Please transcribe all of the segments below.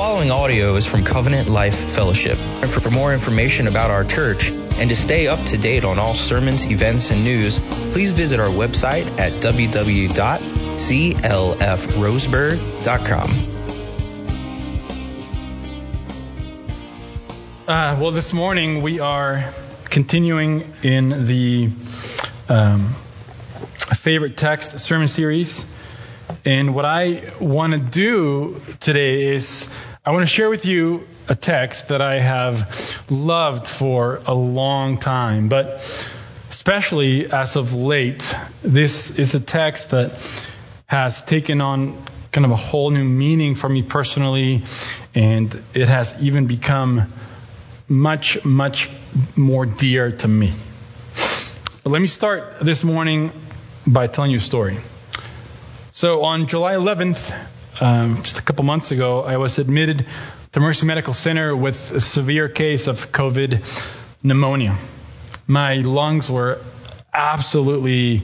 following audio is from Covenant Life Fellowship. And for more information about our church and to stay up to date on all sermons, events, and news, please visit our website at www.clfroseburg.com. Uh, well, this morning we are continuing in the um, favorite text sermon series. And what I want to do today is I want to share with you a text that I have loved for a long time, but especially as of late, this is a text that has taken on kind of a whole new meaning for me personally, and it has even become much, much more dear to me. But let me start this morning by telling you a story. So on July 11th, um, just a couple months ago, I was admitted to Mercy Medical Center with a severe case of COVID pneumonia. My lungs were absolutely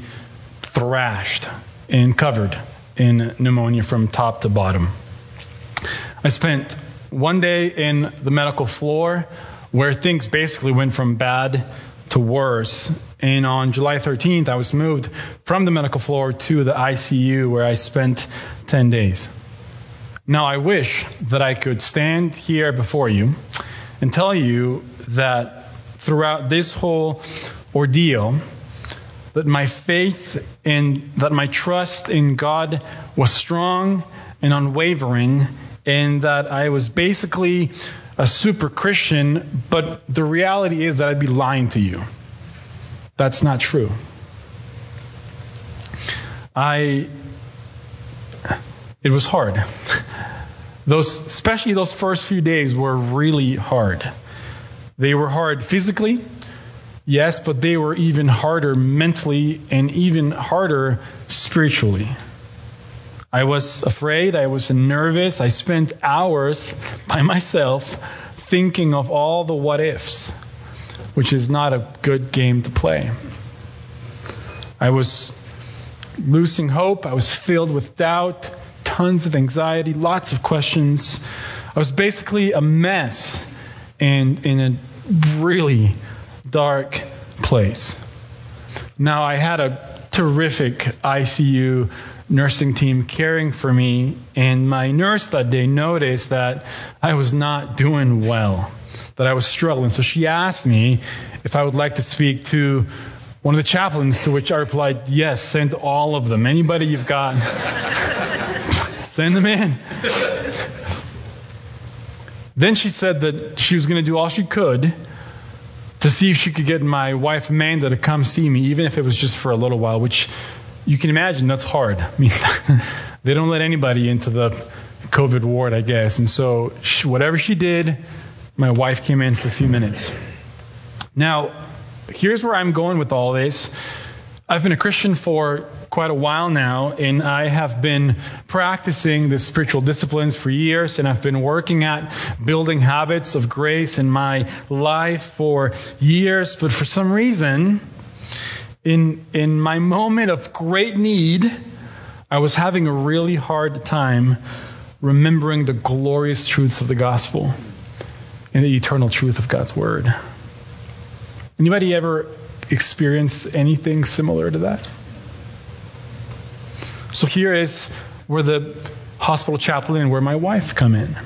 thrashed and covered in pneumonia from top to bottom. I spent one day in the medical floor where things basically went from bad to worse. And on July 13th, I was moved from the medical floor to the ICU where I spent 10 days. Now, I wish that I could stand here before you and tell you that throughout this whole ordeal, that my faith and that my trust in God was strong and unwavering, and that I was basically a super Christian, but the reality is that I'd be lying to you. That's not true. I it was hard. Those especially those first few days were really hard. They were hard physically, yes, but they were even harder mentally and even harder spiritually. I was afraid, I was nervous, I spent hours by myself thinking of all the what ifs, which is not a good game to play. I was losing hope, I was filled with doubt, tons of anxiety, lots of questions. I was basically a mess and in a really dark place. Now, I had a terrific ICU nursing team caring for me, and my nurse that day noticed that I was not doing well, that I was struggling. So she asked me if I would like to speak to one of the chaplains, to which I replied, Yes, send all of them. Anybody you've got, send them in. Then she said that she was going to do all she could to see if she could get my wife Amanda to come see me, even if it was just for a little while, which you can imagine that's hard. I mean, they don't let anybody into the COVID ward, I guess. And so, she, whatever she did, my wife came in for a few minutes. Now, here's where I'm going with all this. I've been a Christian for quite a while now, and I have been practicing the spiritual disciplines for years, and I've been working at building habits of grace in my life for years. But for some reason, in, in my moment of great need, I was having a really hard time remembering the glorious truths of the gospel and the eternal truth of God's word. Anybody ever experienced anything similar to that? So here is where the hospital chaplain and where my wife come in.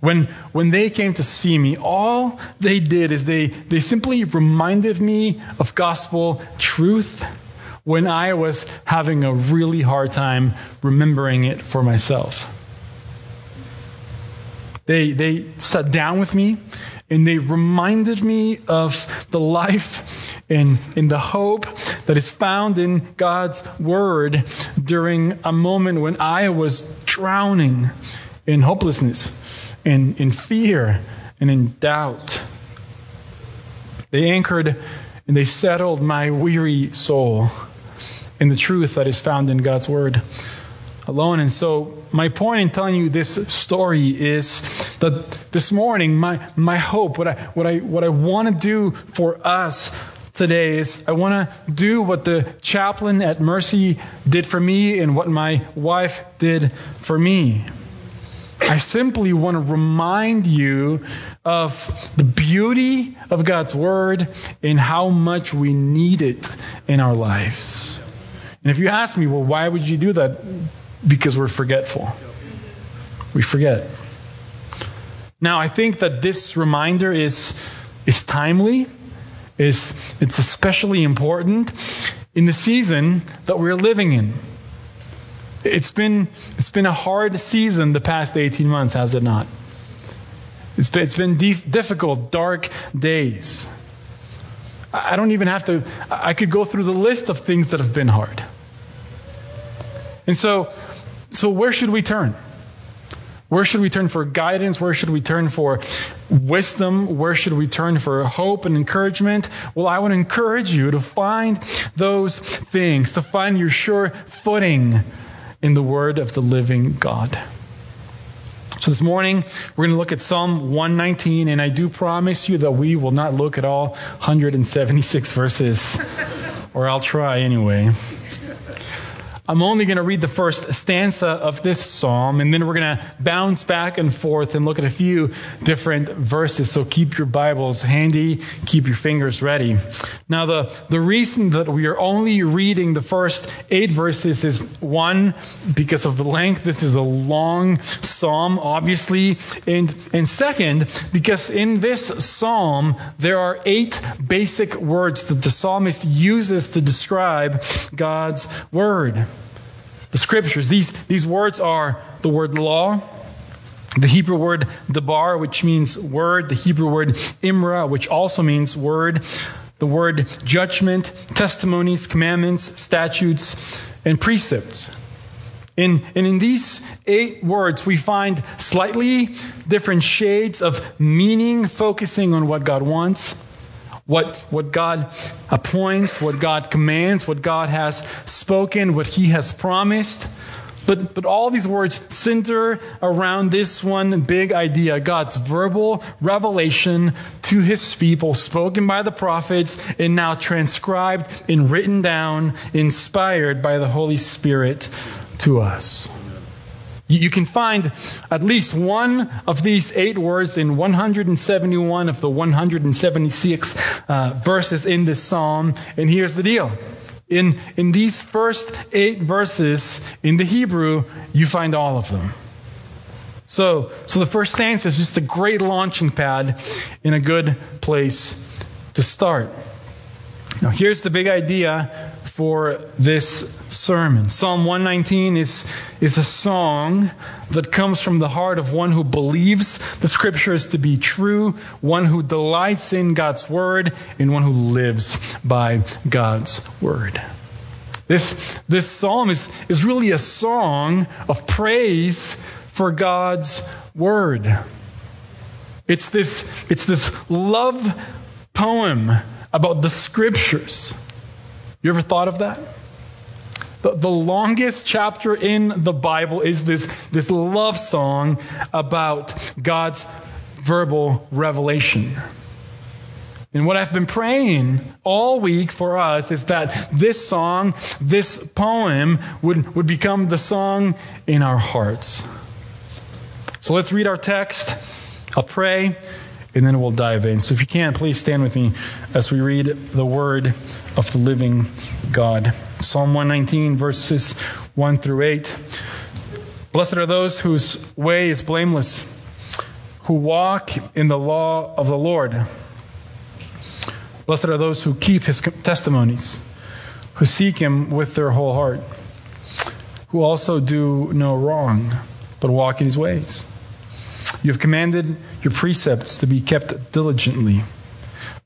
When, when they came to see me, all they did is they, they simply reminded me of gospel truth when I was having a really hard time remembering it for myself. They, they sat down with me and they reminded me of the life and in the hope that is found in God's Word during a moment when I was drowning in hopelessness in, in fear and in doubt. They anchored and they settled my weary soul in the truth that is found in God's Word alone. And so, my point in telling you this story is that this morning, my, my hope, what I, what I, what I want to do for us today is I want to do what the chaplain at Mercy did for me and what my wife did for me. I simply want to remind you of the beauty of God's Word and how much we need it in our lives. And if you ask me, well, why would you do that? Because we're forgetful. We forget. Now, I think that this reminder is, is timely, is, it's especially important in the season that we're living in. It's been, it's been a hard season the past 18 months, has it not? It's been, it's been difficult, dark days. I don't even have to, I could go through the list of things that have been hard. And so, so where should we turn? Where should we turn for guidance? Where should we turn for wisdom? Where should we turn for hope and encouragement? Well, I to encourage you to find those things, to find your sure footing in the Word of the living God. So this morning, we're going to look at Psalm 119, and I do promise you that we will not look at all 176 verses, or I'll try anyway. I'm only going to read the first stanza of this psalm, and then we're going to bounce back and forth and look at a few different verses. So keep your Bibles handy, keep your fingers ready. Now, the, the reason that we are only reading the first eight verses is one, because of the length. This is a long psalm, obviously. And, and second, because in this psalm, there are eight basic words that the psalmist uses to describe God's word the scriptures. These, these words are the word law, the Hebrew word dabar, which means word, the Hebrew word imra, which also means word, the word judgment, testimonies, commandments, statutes, and precepts. In, and in these eight words, we find slightly different shades of meaning focusing on what God wants what, what God appoints, what God commands, what God has spoken, what He has promised. But, but all these words center around this one big idea God's verbal revelation to His people, spoken by the prophets, and now transcribed and written down, inspired by the Holy Spirit to us. You can find at least one of these eight words in 171 of the 176 uh, verses in this psalm. And here's the deal. In, in these first eight verses in the Hebrew, you find all of them. So, so the first stanza is just a great launching pad in a good place to start. Now, here's the big idea for this sermon. Psalm 119 is, is a song that comes from the heart of one who believes the scriptures to be true, one who delights in God's word, and one who lives by God's word. This, this psalm is, is really a song of praise for God's word. It's this, it's this love poem about the scriptures. You ever thought of that? The, the longest chapter in the Bible is this, this love song about God's verbal revelation. And what I've been praying all week for us is that this song, this poem, would, would become the song in our hearts. So let's read our text. I'll pray and then we'll dive in. So if you can, please stand with me as we read the word of the living God. Psalm 119, verses 1 through 8. Blessed are those whose way is blameless, who walk in the law of the Lord. Blessed are those who keep his testimonies, who seek him with their whole heart, who also do no wrong, but walk in his ways. You have commanded your precepts to be kept diligently.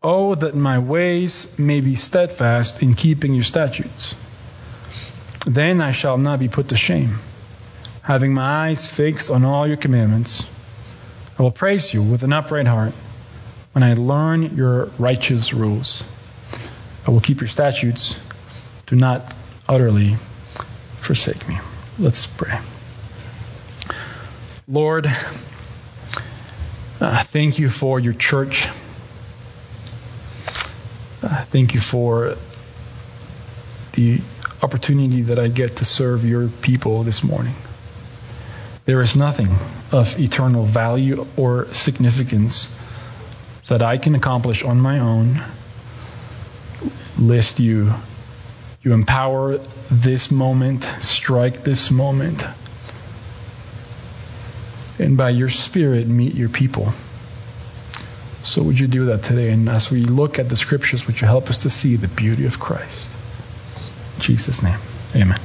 Oh, that my ways may be steadfast in keeping your statutes. Then I shall not be put to shame, having my eyes fixed on all your commandments. I will praise you with an upright heart when I learn your righteous rules. I will keep your statutes. Do not utterly forsake me. Let's pray. Lord, uh, thank you for your church. Uh, thank you for the opportunity that I get to serve your people this morning. there is nothing of eternal value or significance that I can accomplish on my own, List you you empower this moment, strike this moment, and by your Spirit meet your people. So would you do that today? And as we look at the scriptures, would you help us to see the beauty of Christ? In Jesus' name, amen.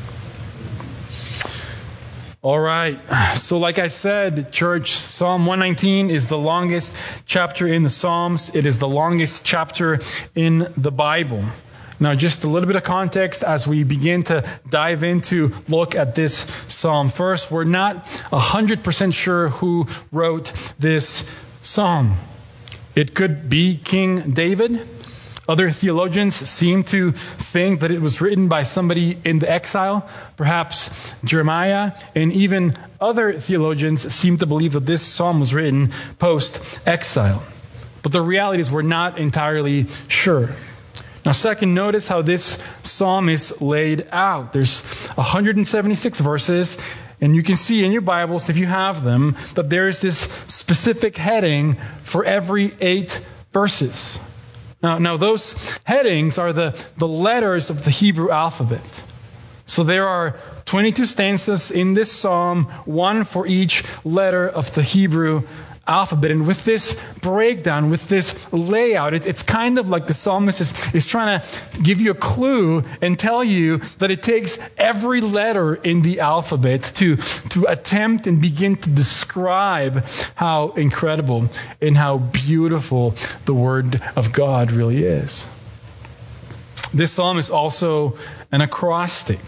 All right. So, like I said, church, Psalm 119 is the longest chapter in the Psalms. It is the longest chapter in the Bible. Now, just a little bit of context as we begin to dive into look at this psalm. First, we're not 100% sure who wrote this psalm. It could be King David. Other theologians seem to think that it was written by somebody in the exile, perhaps Jeremiah, and even other theologians seem to believe that this psalm was written post exile. But the reality is, we're not entirely sure. Now, second, notice how this psalm is laid out. There's 176 verses, and you can see in your Bibles, if you have them, that there is this specific heading for every eight verses. Now, now those headings are the, the letters of the Hebrew alphabet. So there are 22 stanzas in this psalm, one for each letter of the Hebrew alphabet. And with this breakdown, with this layout, it, it's kind of like the psalmist is, is trying to give you a clue and tell you that it takes every letter in the alphabet to, to attempt and begin to describe how incredible and how beautiful the Word of God really is. This psalm is also an acrostic.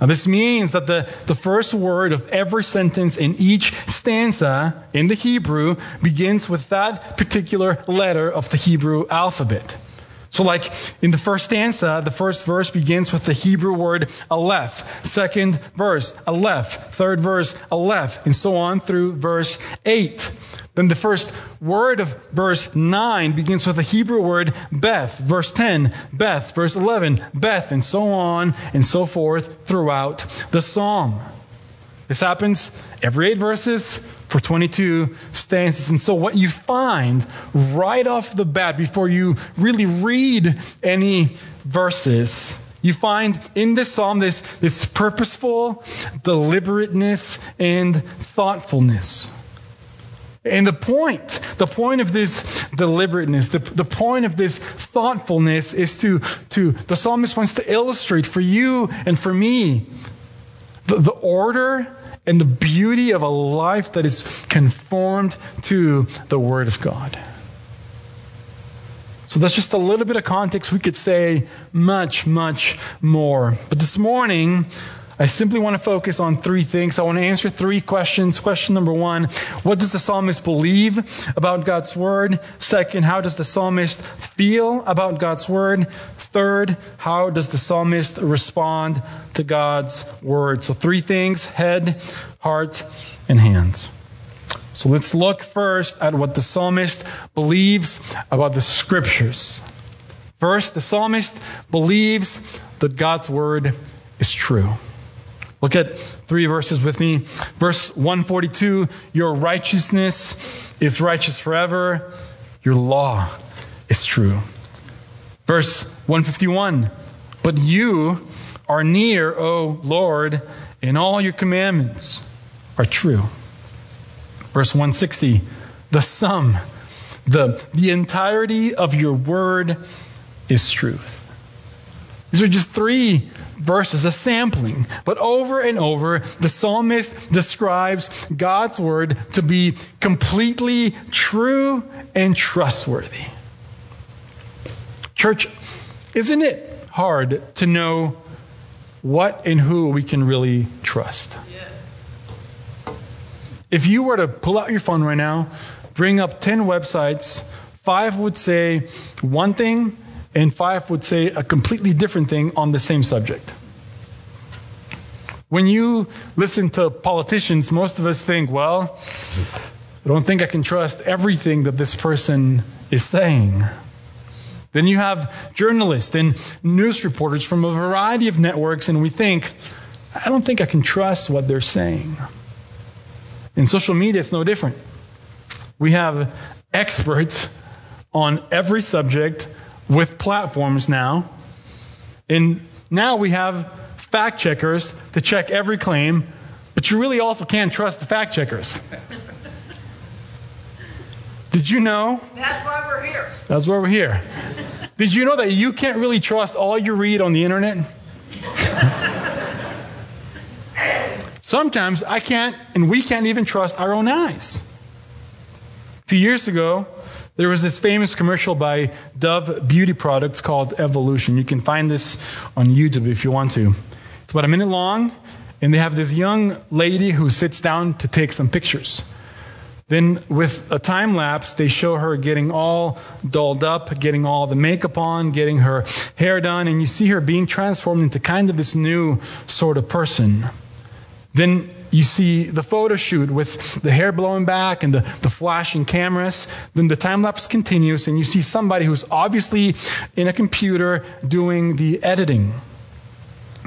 Now, this means that the, the first word of every sentence in each stanza in the Hebrew begins with that particular letter of the Hebrew alphabet. So, like in the first stanza, the first verse begins with the Hebrew word aleph. Second verse, aleph. Third verse, aleph. And so on through verse 8. Then the first word of verse 9 begins with the Hebrew word Beth. Verse 10, Beth. Verse 11, Beth. And so on and so forth throughout the psalm. This happens every eight verses for 22 stanzas. And so, what you find right off the bat, before you really read any verses, you find in this psalm this, this purposeful deliberateness and thoughtfulness. And the point, the point of this deliberateness, the, the point of this thoughtfulness is to, to, the psalmist wants to illustrate for you and for me the, the order and the beauty of a life that is conformed to the Word of God. So that's just a little bit of context. We could say much, much more. But this morning, I simply want to focus on three things. I want to answer three questions. Question number one What does the psalmist believe about God's word? Second, how does the psalmist feel about God's word? Third, how does the psalmist respond to God's word? So, three things head, heart, and hands. So let's look first at what the psalmist believes about the scriptures. First, the psalmist believes that God's word is true. Look at three verses with me. Verse 142 Your righteousness is righteous forever, your law is true. Verse 151 But you are near, O Lord, and all your commandments are true. Verse 160 The sum, the, the entirety of your word is truth. These are just three verses, a sampling. But over and over, the psalmist describes God's word to be completely true and trustworthy. Church, isn't it hard to know what and who we can really trust? If you were to pull out your phone right now, bring up 10 websites, five would say one thing, and five would say a completely different thing on the same subject. When you listen to politicians, most of us think, well, I don't think I can trust everything that this person is saying. Then you have journalists and news reporters from a variety of networks, and we think, I don't think I can trust what they're saying. In social media, it's no different. We have experts on every subject with platforms now. And now we have fact checkers to check every claim, but you really also can't trust the fact checkers. Did you know? That's why we're here. That's why we're here. Did you know that you can't really trust all you read on the internet? Sometimes I can't, and we can't even trust our own eyes. A few years ago, there was this famous commercial by Dove Beauty Products called Evolution. You can find this on YouTube if you want to. It's about a minute long, and they have this young lady who sits down to take some pictures. Then, with a time lapse, they show her getting all dolled up, getting all the makeup on, getting her hair done, and you see her being transformed into kind of this new sort of person. Then you see the photo shoot with the hair blowing back and the, the flashing cameras. Then the time lapse continues, and you see somebody who's obviously in a computer doing the editing.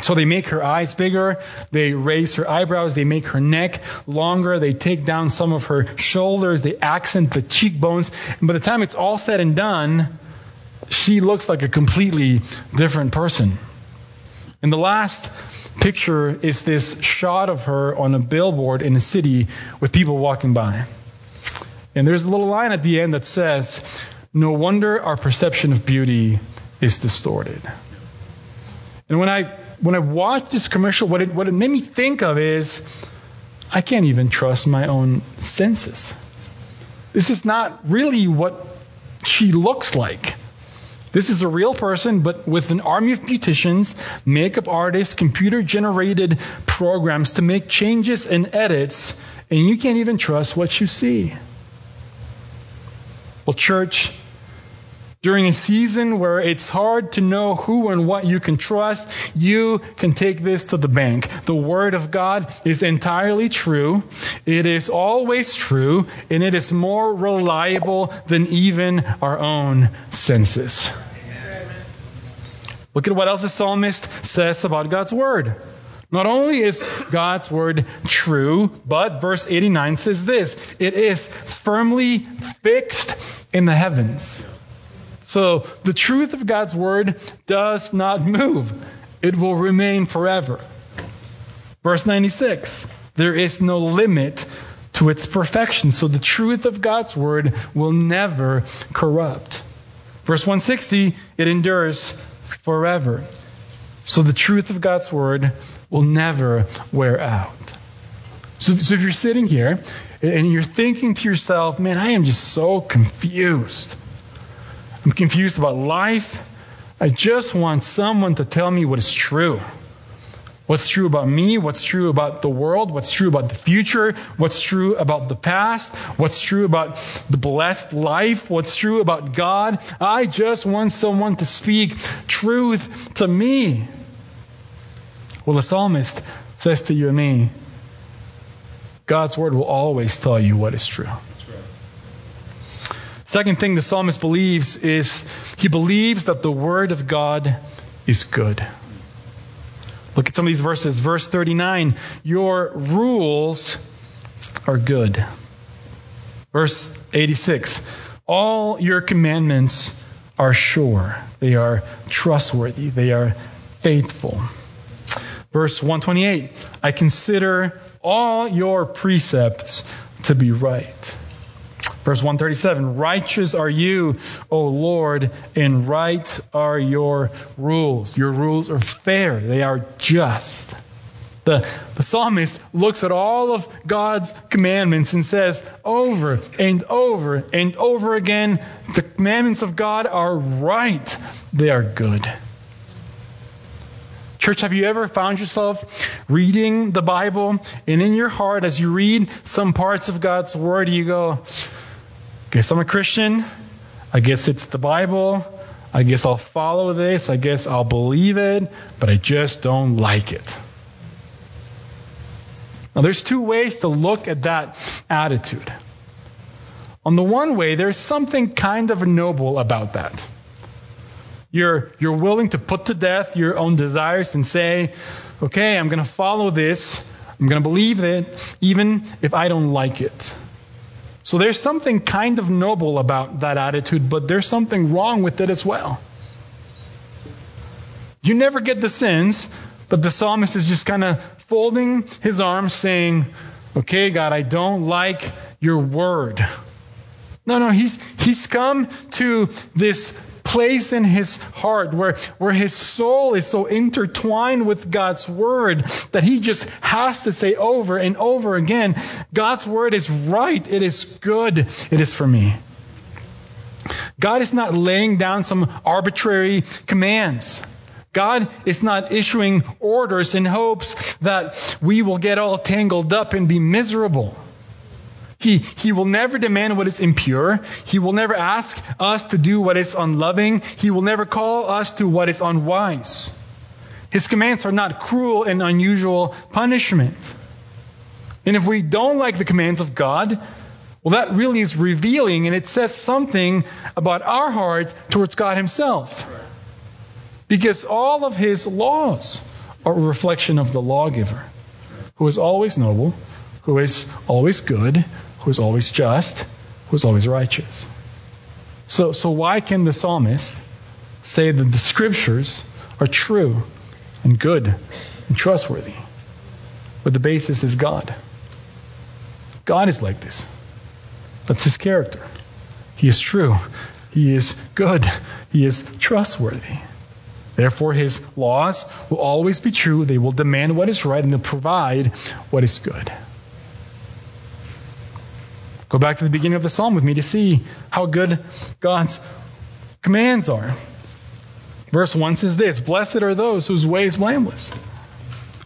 So they make her eyes bigger, they raise her eyebrows, they make her neck longer, they take down some of her shoulders, they accent the cheekbones, and by the time it's all said and done, she looks like a completely different person. And the last picture is this shot of her on a billboard in a city with people walking by. And there's a little line at the end that says, No wonder our perception of beauty is distorted. And when I when I watched this commercial, what it what it made me think of is I can't even trust my own senses. This is not really what she looks like. This is a real person, but with an army of beauticians, makeup artists, computer generated programs to make changes and edits, and you can't even trust what you see. Well, church, during a season where it's hard to know who and what you can trust, you can take this to the bank. The Word of God is entirely true. It is always true, and it is more reliable than even our own senses. Look at what else the psalmist says about God's Word. Not only is God's word true, but verse 89 says this it is firmly fixed in the heavens. So the truth of God's word does not move, it will remain forever. Verse 96 there is no limit to its perfection. So the truth of God's word will never corrupt. Verse 160 it endures forever. So the truth of God's word will never wear out. So, so if you're sitting here and you're thinking to yourself, man, I am just so confused. I'm confused about life. I just want someone to tell me what is true. What's true about me? What's true about the world? What's true about the future? What's true about the past? What's true about the blessed life? What's true about God? I just want someone to speak truth to me. Well, the psalmist says to you and me, God's word will always tell you what is true. Second thing the psalmist believes is he believes that the word of God is good. Look at some of these verses. Verse 39 Your rules are good. Verse 86 All your commandments are sure, they are trustworthy, they are faithful. Verse 128 I consider all your precepts to be right. Verse 137 Righteous are you, O Lord, and right are your rules. Your rules are fair, they are just. The, the psalmist looks at all of God's commandments and says over and over and over again the commandments of God are right, they are good. Church, have you ever found yourself reading the Bible and in your heart, as you read some parts of God's Word, you go, Guess I'm a Christian. I guess it's the Bible. I guess I'll follow this. I guess I'll believe it, but I just don't like it. Now, there's two ways to look at that attitude. On the one way, there's something kind of noble about that. You're, you're willing to put to death your own desires and say, okay, I'm going to follow this. I'm going to believe it even if I don't like it. So there's something kind of noble about that attitude, but there's something wrong with it as well. You never get the sense that the psalmist is just kind of folding his arms saying, Okay, God, I don't like your word. No, no, he's, he's come to this place in his heart where, where his soul is so intertwined with God's word that he just has to say over and over again, God's word is right. It is good. It is for me. God is not laying down some arbitrary commands. God is not issuing orders in hopes that we will get all tangled up and be miserable. He, he will never demand what is impure. He will never ask us to do what is unloving. He will never call us to what is unwise. His commands are not cruel and unusual punishment. And if we don't like the commands of God, well, that really is revealing and it says something about our heart towards God Himself. Because all of His laws are a reflection of the lawgiver, who is always noble, who is always good, who is always just, who is always righteous. So, so why can the psalmist say that the scriptures are true and good and trustworthy? But the basis is God. God is like this. That's his character. He is true. He is good. He is trustworthy. Therefore, his laws will always be true. They will demand what is right and they'll provide what is good. Go back to the beginning of the psalm with me to see how good God's commands are. Verse 1 says this Blessed are those whose way is blameless,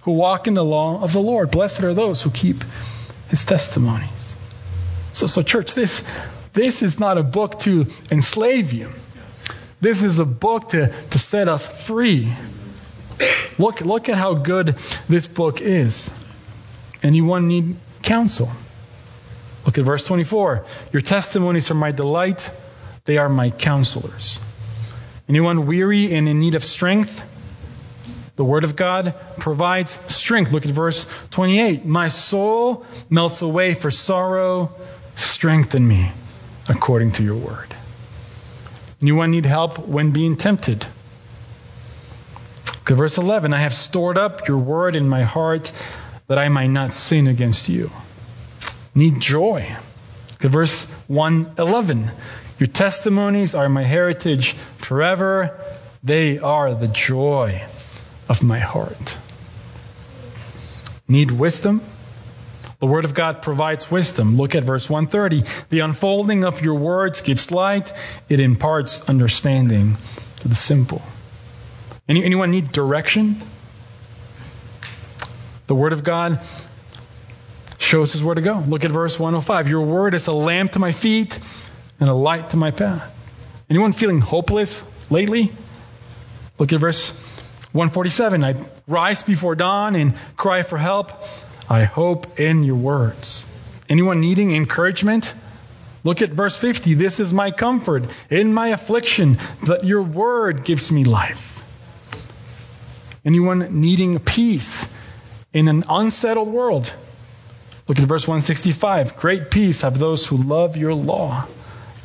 who walk in the law of the Lord. Blessed are those who keep his testimonies. So, so church, this, this is not a book to enslave you. This is a book to, to set us free. Look, look at how good this book is. Anyone need counsel? Look at verse 24. Your testimonies are my delight, they are my counselors. Anyone weary and in need of strength? The Word of God provides strength. Look at verse 28. My soul melts away for sorrow. Strengthen me according to your Word. Anyone need help when being tempted? Look at verse 11. I have stored up your Word in my heart that I might not sin against you need joy. Verse 111. Your testimonies are my heritage forever. They are the joy of my heart. Need wisdom? The Word of God provides wisdom. Look at verse 130. The unfolding of your words gives light, it imparts understanding to the simple. Any, anyone need direction? The Word of God shows us where to go. Look at verse 105. Your word is a lamp to my feet and a light to my path. Anyone feeling hopeless lately? Look at verse 147. I rise before dawn and cry for help. I hope in your words. Anyone needing encouragement? Look at verse 50. This is my comfort in my affliction that your word gives me life. Anyone needing peace in an unsettled world? Look at verse 165. Great peace have those who love your law.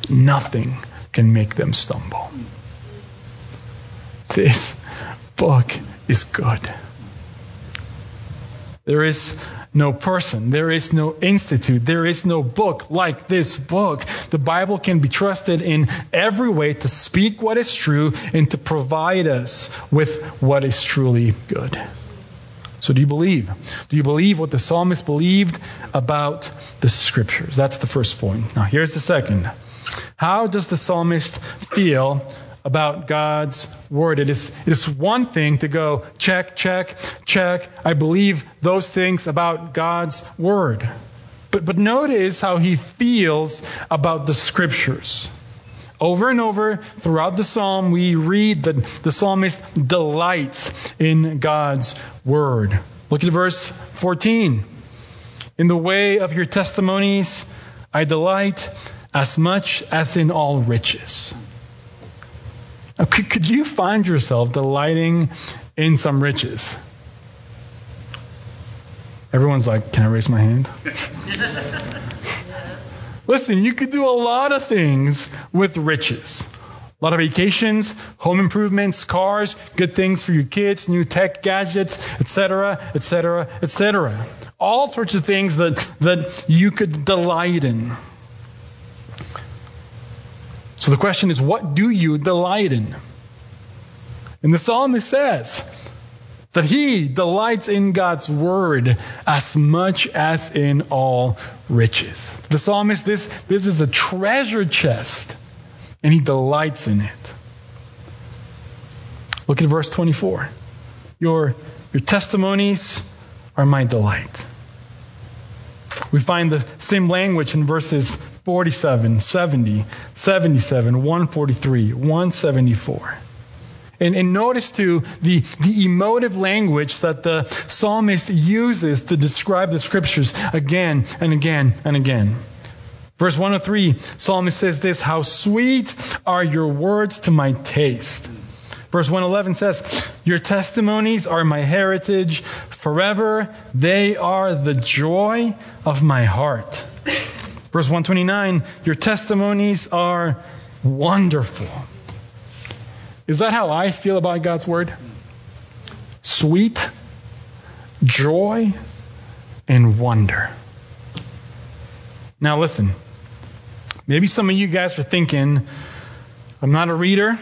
Nothing can make them stumble. This book is good. There is no person, there is no institute, there is no book like this book. The Bible can be trusted in every way to speak what is true and to provide us with what is truly good. So, do you believe? Do you believe what the psalmist believed about the scriptures? That's the first point. Now, here's the second. How does the psalmist feel about God's word? It is, it is one thing to go check, check, check. I believe those things about God's word. But, but notice how he feels about the scriptures. Over and over throughout the psalm, we read that the psalmist delights in God's word. Look at verse 14. In the way of your testimonies, I delight as much as in all riches. Now, could, could you find yourself delighting in some riches? Everyone's like, Can I raise my hand? Listen, you could do a lot of things with riches. A lot of vacations, home improvements, cars, good things for your kids, new tech gadgets, etc., etc., etc. All sorts of things that, that you could delight in. So the question is, what do you delight in? And the psalmist says that he delights in God's word as much as in all riches. The psalmist, this, this is a treasure chest and he delights in it. Look at verse 24. Your, your testimonies are my delight. We find the same language in verses 47, 70, 77, 143, 174. And, and, notice too the, the emotive language that the psalmist uses to describe the scriptures again and again and again. Verse 103, psalmist says this, How sweet are your words to my taste. Verse 111 says, Your testimonies are my heritage forever. They are the joy of my heart. Verse 129, Your testimonies are wonderful. Is that how I feel about God's word? Sweet, joy, and wonder. Now, listen. Maybe some of you guys are thinking, I'm not a reader.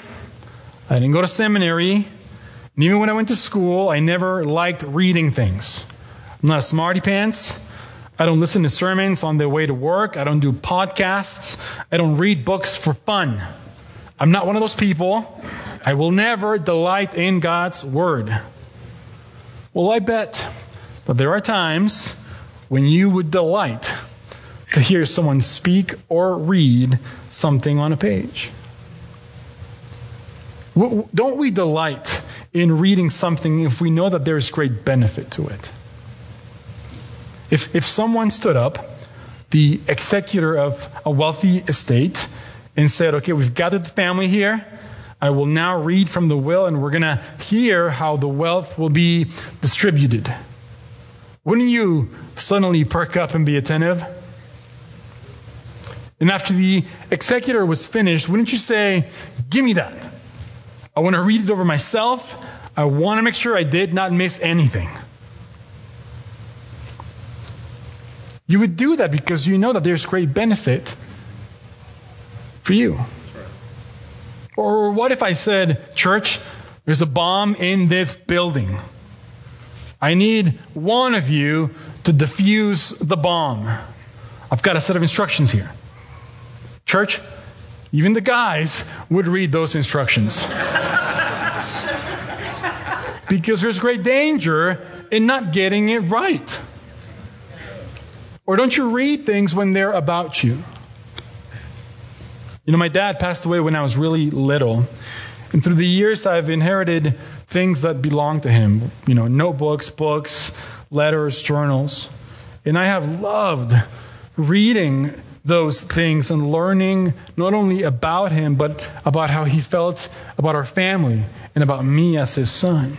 I didn't go to seminary. And even when I went to school, I never liked reading things. I'm not a smarty pants. I don't listen to sermons on the way to work. I don't do podcasts. I don't read books for fun. I'm not one of those people. I will never delight in God's word. Well, I bet that there are times when you would delight to hear someone speak or read something on a page. Don't we delight in reading something if we know that there is great benefit to it? If, if someone stood up, the executor of a wealthy estate, and said, Okay, we've gathered the family here. I will now read from the will, and we're going to hear how the wealth will be distributed. Wouldn't you suddenly perk up and be attentive? And after the executor was finished, wouldn't you say, Give me that? I want to read it over myself. I want to make sure I did not miss anything. You would do that because you know that there's great benefit for you. Or what if I said, Church, there's a bomb in this building. I need one of you to defuse the bomb. I've got a set of instructions here. Church, even the guys would read those instructions. because there's great danger in not getting it right. Or don't you read things when they're about you? You know, my dad passed away when I was really little. And through the years, I've inherited things that belong to him. You know, notebooks, books, letters, journals. And I have loved reading those things and learning not only about him, but about how he felt about our family and about me as his son.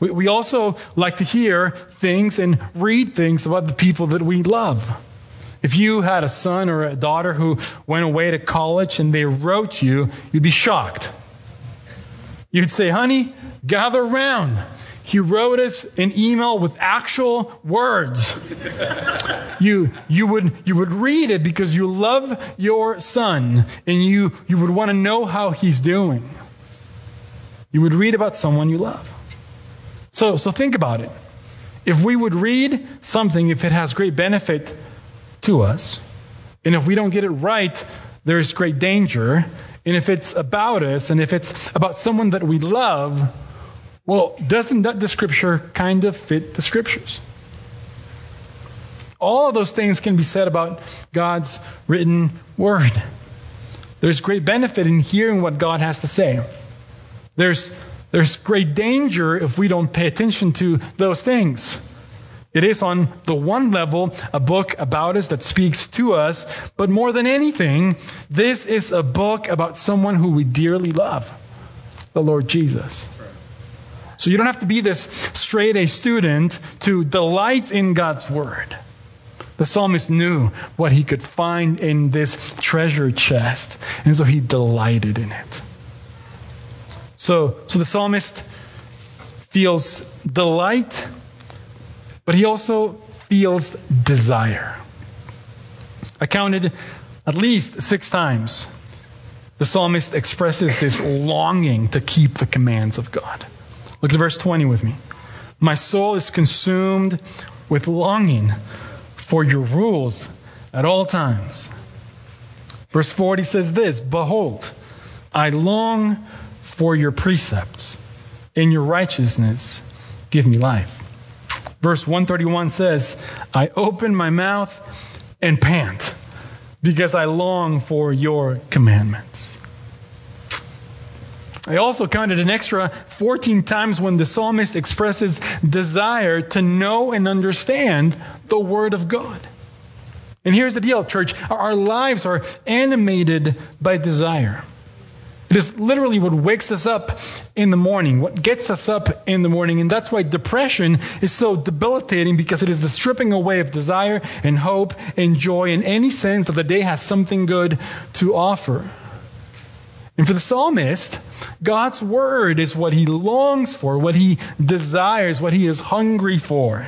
We, we also like to hear things and read things about the people that we love. If you had a son or a daughter who went away to college and they wrote you, you'd be shocked. You'd say, honey, gather round. He wrote us an email with actual words. you, you, would, you would read it because you love your son and you, you would want to know how he's doing. You would read about someone you love. So, so think about it. If we would read something, if it has great benefit to us, and if we don't get it right, there's great danger. And if it's about us, and if it's about someone that we love, well, doesn't that the scripture kind of fit the scriptures? All of those things can be said about God's written word. There's great benefit in hearing what God has to say. There's, there's great danger if we don't pay attention to those things. It is, on the one level, a book about us that speaks to us, but more than anything, this is a book about someone who we dearly love the Lord Jesus. So you don't have to be this straight A student to delight in God's word. The psalmist knew what he could find in this treasure chest, and so he delighted in it. So, so the psalmist feels delight, but he also feels desire. I counted at least six times the psalmist expresses this longing to keep the commands of God. Look at verse 20 with me. My soul is consumed with longing for your rules at all times. Verse 40 says this Behold, I long for your precepts. In your righteousness, give me life. Verse 131 says, I open my mouth and pant because I long for your commandments. I also counted an extra 14 times when the psalmist expresses desire to know and understand the Word of God. And here's the deal, church. Our lives are animated by desire. It is literally what wakes us up in the morning, what gets us up in the morning. And that's why depression is so debilitating because it is the stripping away of desire and hope and joy in any sense that the day has something good to offer. And for the psalmist, God's word is what he longs for, what he desires, what he is hungry for.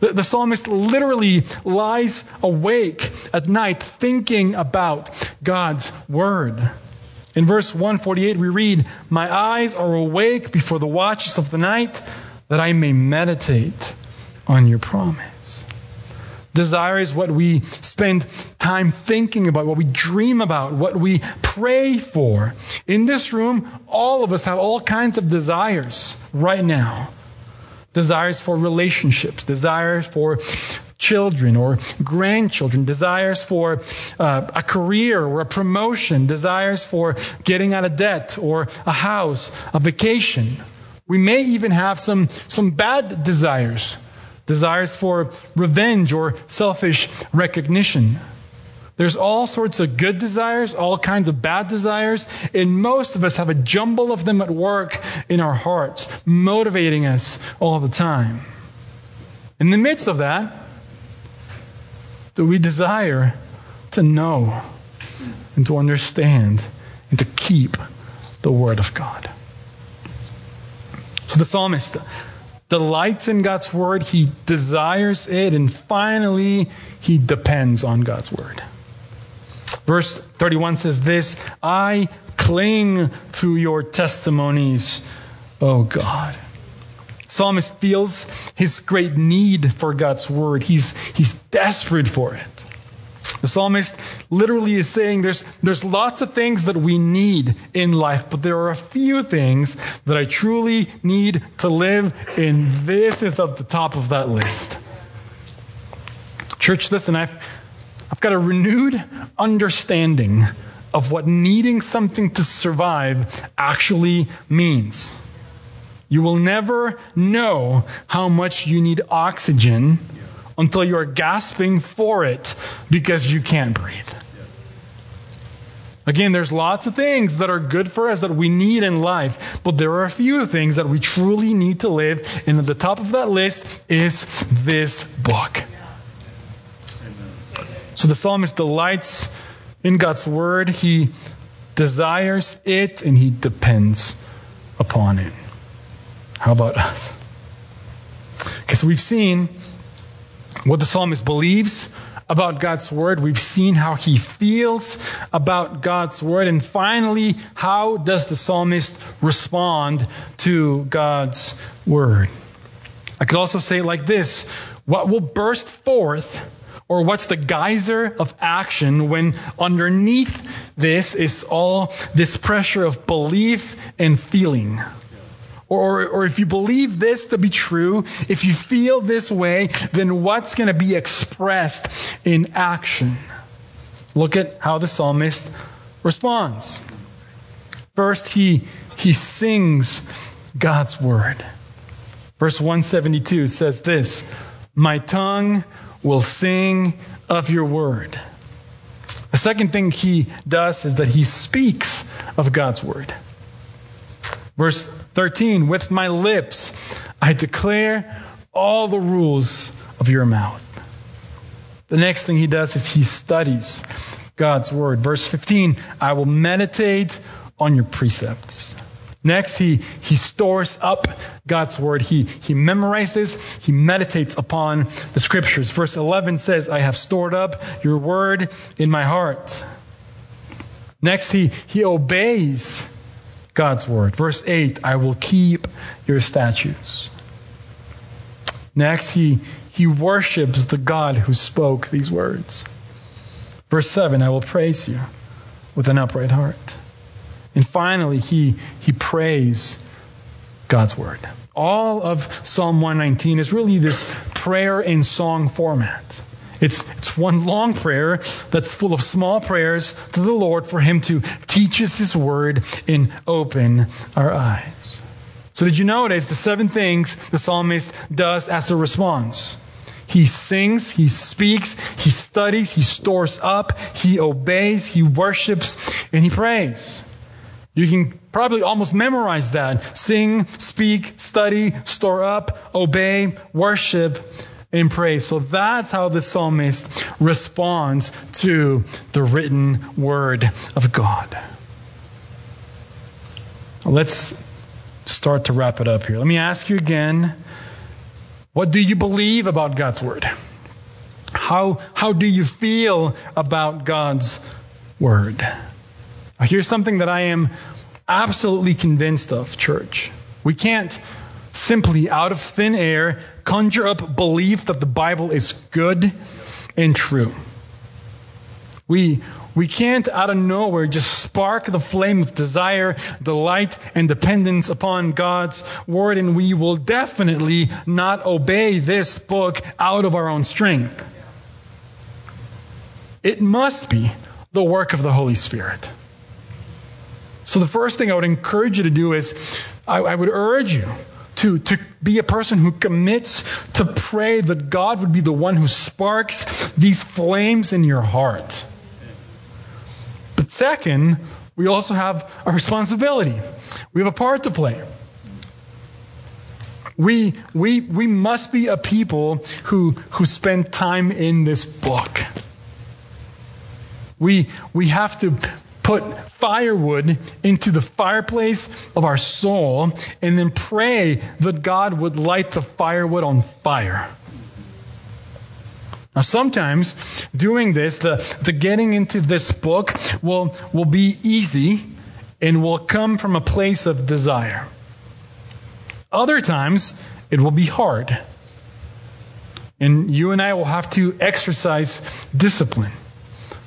The, the, psalmist literally lies awake at night thinking about God's word. In verse 148, we read, My eyes are awake before the watches of the night that I may meditate on your promise. Desire is what we spend time thinking about, what we dream about, what we pray for. In this room, all of us have all kinds of desires right now. Desires for relationships, desires for children or grandchildren, desires for uh, a career or a promotion, desires for getting out of debt or a house, a vacation. We may even have some, some bad desires desires for revenge or selfish recognition. There's all sorts of good desires, all kinds of bad desires, and most of us have a jumble of them at work in our hearts, motivating us all the time. In the midst of that, do we desire to know and to understand and to keep the Word of God? So the psalmist delights in God's word, he desires it, and finally, he depends on God's word. Verse 31 says this I cling to your testimonies, O God. Psalmist feels his great need for God's word. He's, he's desperate for it. The psalmist literally is saying there's, there's lots of things that we need in life, but there are a few things that I truly need to live, and this is at the top of that list. Church, listen, I've, I've got a renewed understanding of what needing something to survive actually means. You will never know how much you need oxygen until you are gasping for it because you can't breathe. Again, there's lots of things that are good for us that we need in life, but there are a few things that we truly need to live, and at the top of that list is this book. So the psalmist delights in God's word, he desires it, and he depends upon it. How about us? Because we've seen what the psalmist believes about God's word. We've seen how he feels about God's word. And finally, how does the psalmist respond to God's word? I could also say it like this What will burst forth, or what's the geyser of action when underneath this is all this pressure of belief and feeling? Or, or if you believe this to be true, if you feel this way, then what's going to be expressed in action? Look at how the psalmist responds. First, he, he sings God's word. Verse 172 says this My tongue will sing of your word. The second thing he does is that he speaks of God's word. Verse 13, with my lips I declare all the rules of your mouth. The next thing he does is he studies God's word. Verse 15, I will meditate on your precepts. Next, he, he stores up God's word. He, he memorizes, he meditates upon the scriptures. Verse 11 says, I have stored up your word in my heart. Next, he, he obeys God's word. Verse 8, I will keep your statutes. Next, he, he worships the God who spoke these words. Verse 7, I will praise you with an upright heart. And finally, he, he prays God's word. All of Psalm 119 is really this prayer in song format. It's, it's one long prayer that's full of small prayers to the Lord for Him to teach us His word and open our eyes. So, did you notice the seven things the psalmist does as a response? He sings, he speaks, he studies, he stores up, he obeys, he worships, and he prays. You can probably almost memorize that. Sing, speak, study, store up, obey, worship, and pray. So that's how the psalmist responds to the written word of God. Let's start to wrap it up here. Let me ask you again what do you believe about God's word? How, how do you feel about God's word? Here's something that I am absolutely convinced of, church. We can't simply, out of thin air, conjure up belief that the Bible is good and true. We, we can't, out of nowhere, just spark the flame of desire, delight, and dependence upon God's Word, and we will definitely not obey this book out of our own strength. It must be the work of the Holy Spirit. So the first thing I would encourage you to do is I, I would urge you to, to be a person who commits to pray that God would be the one who sparks these flames in your heart. But second, we also have a responsibility. We have a part to play. We, we, we must be a people who, who spend time in this book. We, we have to put firewood into the fireplace of our soul and then pray that God would light the firewood on fire. Now, sometimes doing this, the, the getting into this book will, will be easy and will come from a place of desire. Other times, it will be hard. And you and I will have to exercise discipline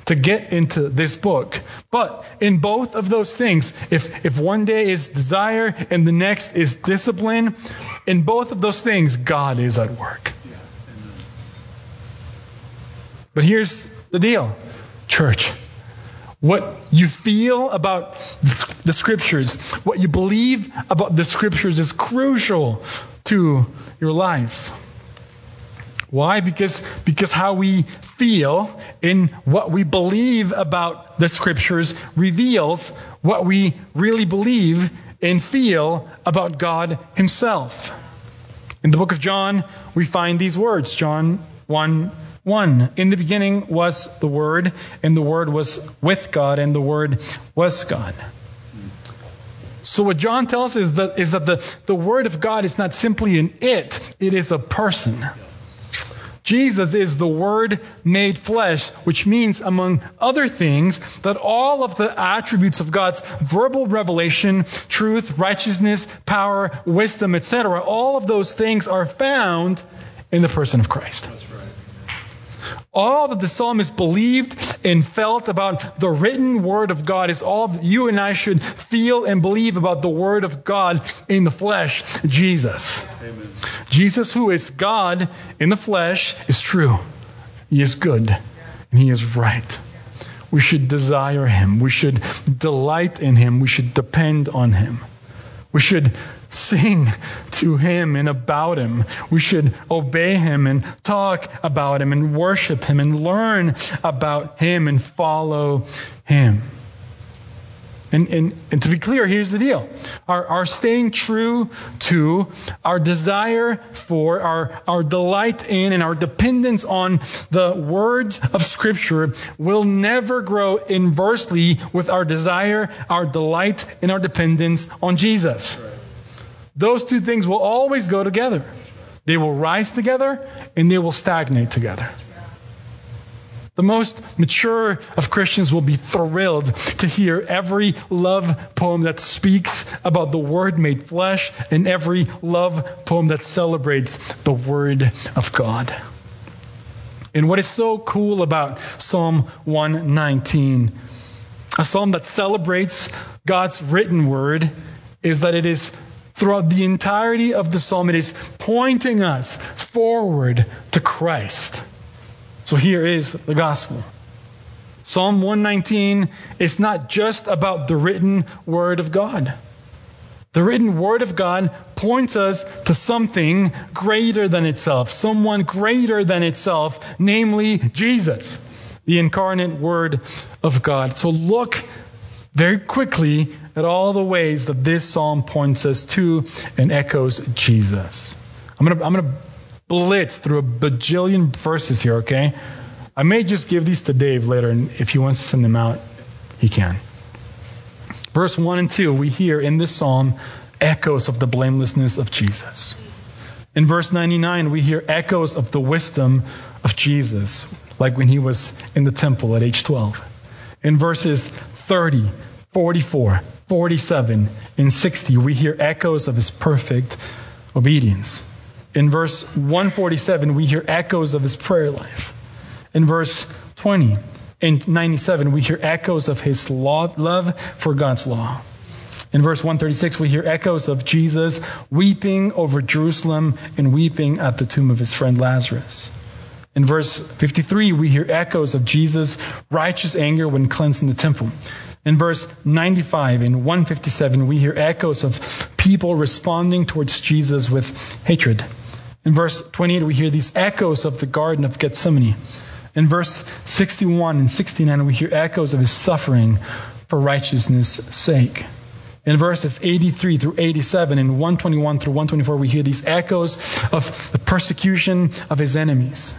to get into this book. But in both of those things, if, if one day is desire and the next is discipline, in both of those things, God is at work. But here's the deal, church. What you feel about the scriptures, what you believe about the scriptures is crucial to your life. Why? Because, because how we feel in what we believe about the scriptures reveals what we really believe and feel about God Himself. In the book of John, we find these words John 1 1. In the beginning was the Word, and the Word was with God, and the Word was God. So what John tells us is that, is that the, the Word of God is not simply an it, it is a person. Jesus is the Word made flesh, which means, among other things, that all of the attributes of God's verbal revelation, truth, righteousness, power, wisdom, etc., all of those things are found in the person of Christ. All that the psalmist believed and felt about the written word of God is all that you and I should feel and believe about the word of God in the flesh, Jesus. Amen. Jesus, who is God in the flesh, is true. He is good and he is right. We should desire him. We should delight in him. We should depend on him. We should sing to him and about him. We should obey him and talk about him and worship him and learn about him and follow him. And, and, and to be clear, here's the deal. Our, our staying true to our desire for, our, our delight in, and our dependence on the words of Scripture will never grow inversely with our desire, our delight, and our dependence on Jesus. Those two things will always go together. They will rise together and they will stagnate together. The most mature of Christians will be thrilled to hear every love poem that speaks about the Word made flesh and every love poem that celebrates the Word of God. And what is so cool about Psalm 119, a psalm that celebrates God's written Word, is that it is throughout the entirety of the psalm, it is pointing us forward to Christ. So here is the gospel. Psalm 119 is not just about the written word of God. The written word of God points us to something greater than itself, someone greater than itself, namely Jesus, the incarnate word of God. So look very quickly at all the ways that this psalm points us to and echoes Jesus. I'm going to blitz through a bajillion verses here, okay? I may just give these to Dave later, and if he wants to send them out, he can. Verse 1 and 2, we hear in this psalm echoes of the blamelessness of Jesus. In verse 99, we hear echoes of the wisdom of Jesus, like when he was in the temple at age 12. In verses 30, 44, 47, and 60, we hear echoes of his perfect obedience. In verse 147, we hear echoes of his prayer life. In verse 20 and 97, we hear echoes of his love for God's law. In verse 136, we hear echoes of Jesus weeping over Jerusalem and weeping at the tomb of his friend Lazarus. In verse 53, we hear echoes of Jesus' righteous anger when cleansing the temple. In verse 95 and 157, we hear echoes of people responding towards Jesus with hatred. In verse 28, we hear these echoes of the Garden of Gethsemane. In verse 61 and 69, we hear echoes of his suffering for righteousness' sake. In verses 83 through 87 and 121 through 124, we hear these echoes of the persecution of his enemies.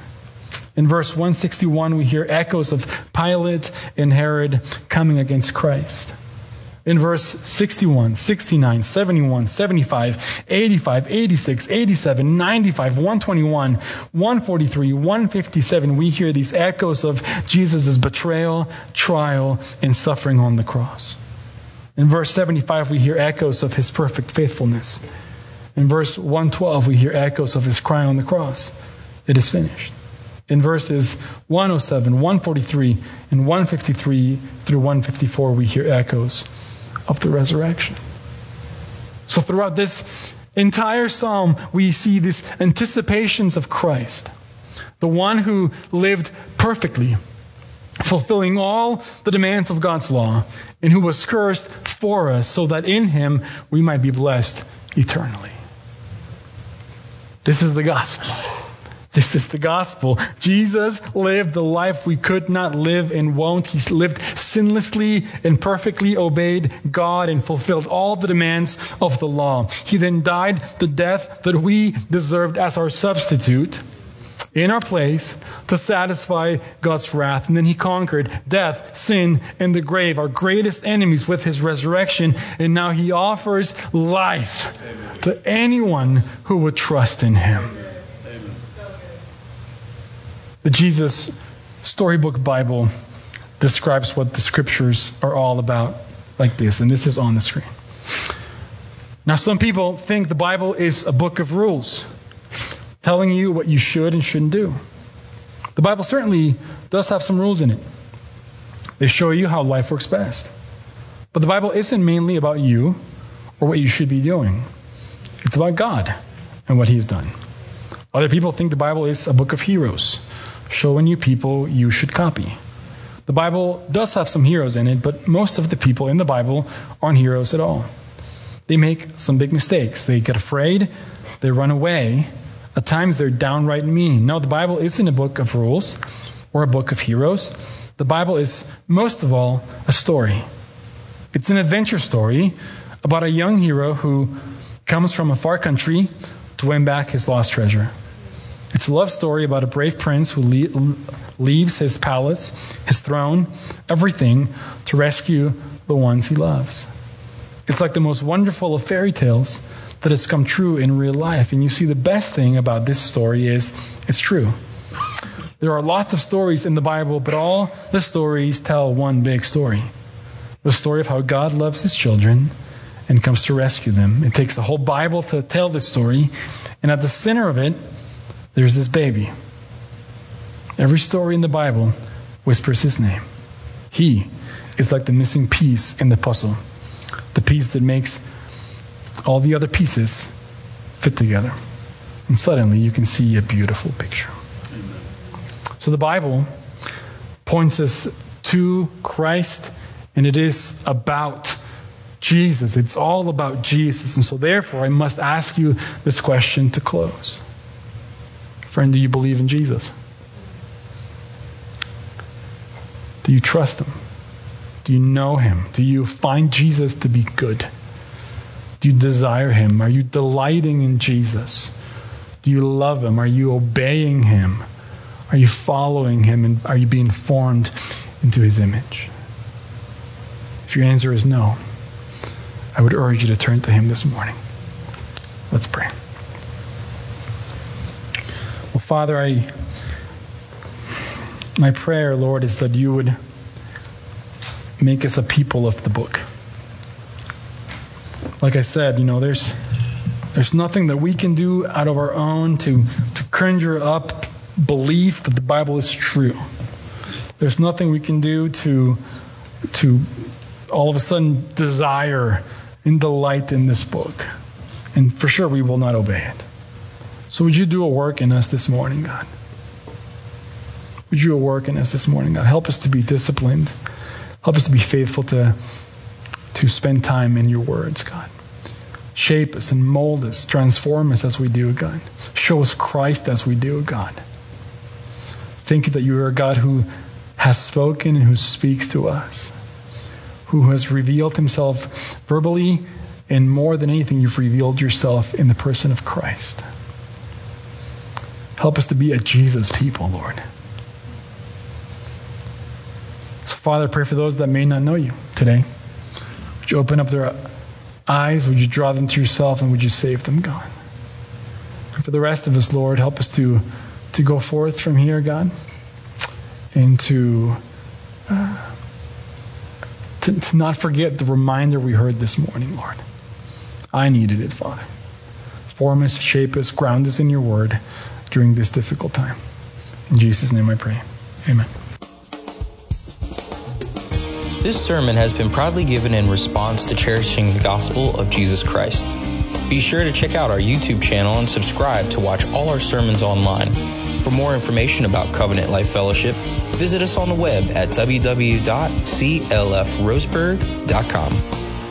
In verse 161, we hear echoes of Pilate and Herod coming against Christ in verse 61, 69, 71, 75, 85, 86, 87, 95, 121, 143, 157, we hear these echoes of Jesus' betrayal, trial, and suffering on the cross. In verse 75, we hear echoes of his perfect faithfulness. In verse 112, we hear echoes of his cry on the cross. It is finished. In verses 107, 143, and 153 through 154, we hear echoes of the resurrection. So throughout this entire psalm, we see these anticipations of Christ, the one who lived perfectly, fulfilling all the demands of God's law, and who was cursed for us so that in him we might be blessed eternally. This is the gospel. This is the gospel. Jesus lived the life we could not live and won't. He lived sinlessly and perfectly obeyed God and fulfilled all the demands of the law. He then died the death that we deserved as our substitute in our place to satisfy God's wrath. And then he conquered death, sin, and the grave, our greatest enemies, with his resurrection. And now he offers life Amen. to anyone who would trust in him. The Jesus Storybook Bible describes what the scriptures are all about like this, and this is on the screen. Now, some people think the Bible is a book of rules telling you what you should and shouldn't do. The Bible certainly does have some rules in it. They show you how life works best. But the Bible isn't mainly about you or what you should be doing. It's about God and what He's done. Other people think the Bible is a book of heroes showing you people you should copy. The Bible does have some heroes in it, but most of the people in the Bible aren't heroes at all. They make some big mistakes. They get afraid, they run away. At times they're downright mean. No, the Bible isn't a book of rules or a book of heroes. The Bible is, most of all, a story. It's an adventure story about a young hero who comes from a far country to win back his lost treasure. It's a love story about a brave prince who le- leaves his palace, his throne, everything to rescue the ones he loves. It's like the most wonderful of fairy tales that has come true in real life. And you see, the best thing about this story is it's true. There are lots of stories in the Bible, but all the stories tell one big story the story of how God loves his children and comes to rescue them. It takes the whole Bible to tell this story, and at the center of it, there's this baby. Every story in the Bible whispers his name. He is like the missing piece in the puzzle, the piece that makes all the other pieces fit together. And suddenly you can see a beautiful picture. Amen. So the Bible points us to Christ, and it is about Jesus. It's all about Jesus. And so, therefore, I must ask you this question to close. Friend, do you believe in Jesus? Do you trust him? Do you know him? Do you find Jesus to be good? Do you desire him? Are you delighting in Jesus? Do you love him? Are you obeying him? Are you following him? And are you being formed into his image? If your answer is no, I would urge you to turn to him this morning. Let's pray. Well, Father, I my prayer, Lord, is that you would make us a people of the book. Like I said, you know, there's there's nothing that we can do out of our own to to conjure up belief that the Bible is true. There's nothing we can do to to all of a sudden desire and delight in this book. And for sure we will not obey it. So would you do a work in us this morning, God? Would you a work in us this morning, God? Help us to be disciplined. Help us to be faithful to, to spend time in your words, God. Shape us and mold us, transform us as we do, God. Show us Christ as we do, God. Thank you that you are a God who has spoken and who speaks to us, who has revealed himself verbally, and more than anything, you've revealed yourself in the person of Christ. Help us to be a Jesus people, Lord. So, Father, pray for those that may not know you today. Would you open up their eyes? Would you draw them to yourself? And would you save them, God? And for the rest of us, Lord, help us to, to go forth from here, God, and to, uh, to, to not forget the reminder we heard this morning, Lord. I needed it, Father. Form us, shape us, ground us in your word during this difficult time. In Jesus' name I pray. Amen. This sermon has been proudly given in response to cherishing the gospel of Jesus Christ. Be sure to check out our YouTube channel and subscribe to watch all our sermons online. For more information about Covenant Life Fellowship, visit us on the web at www.clfroseburg.com.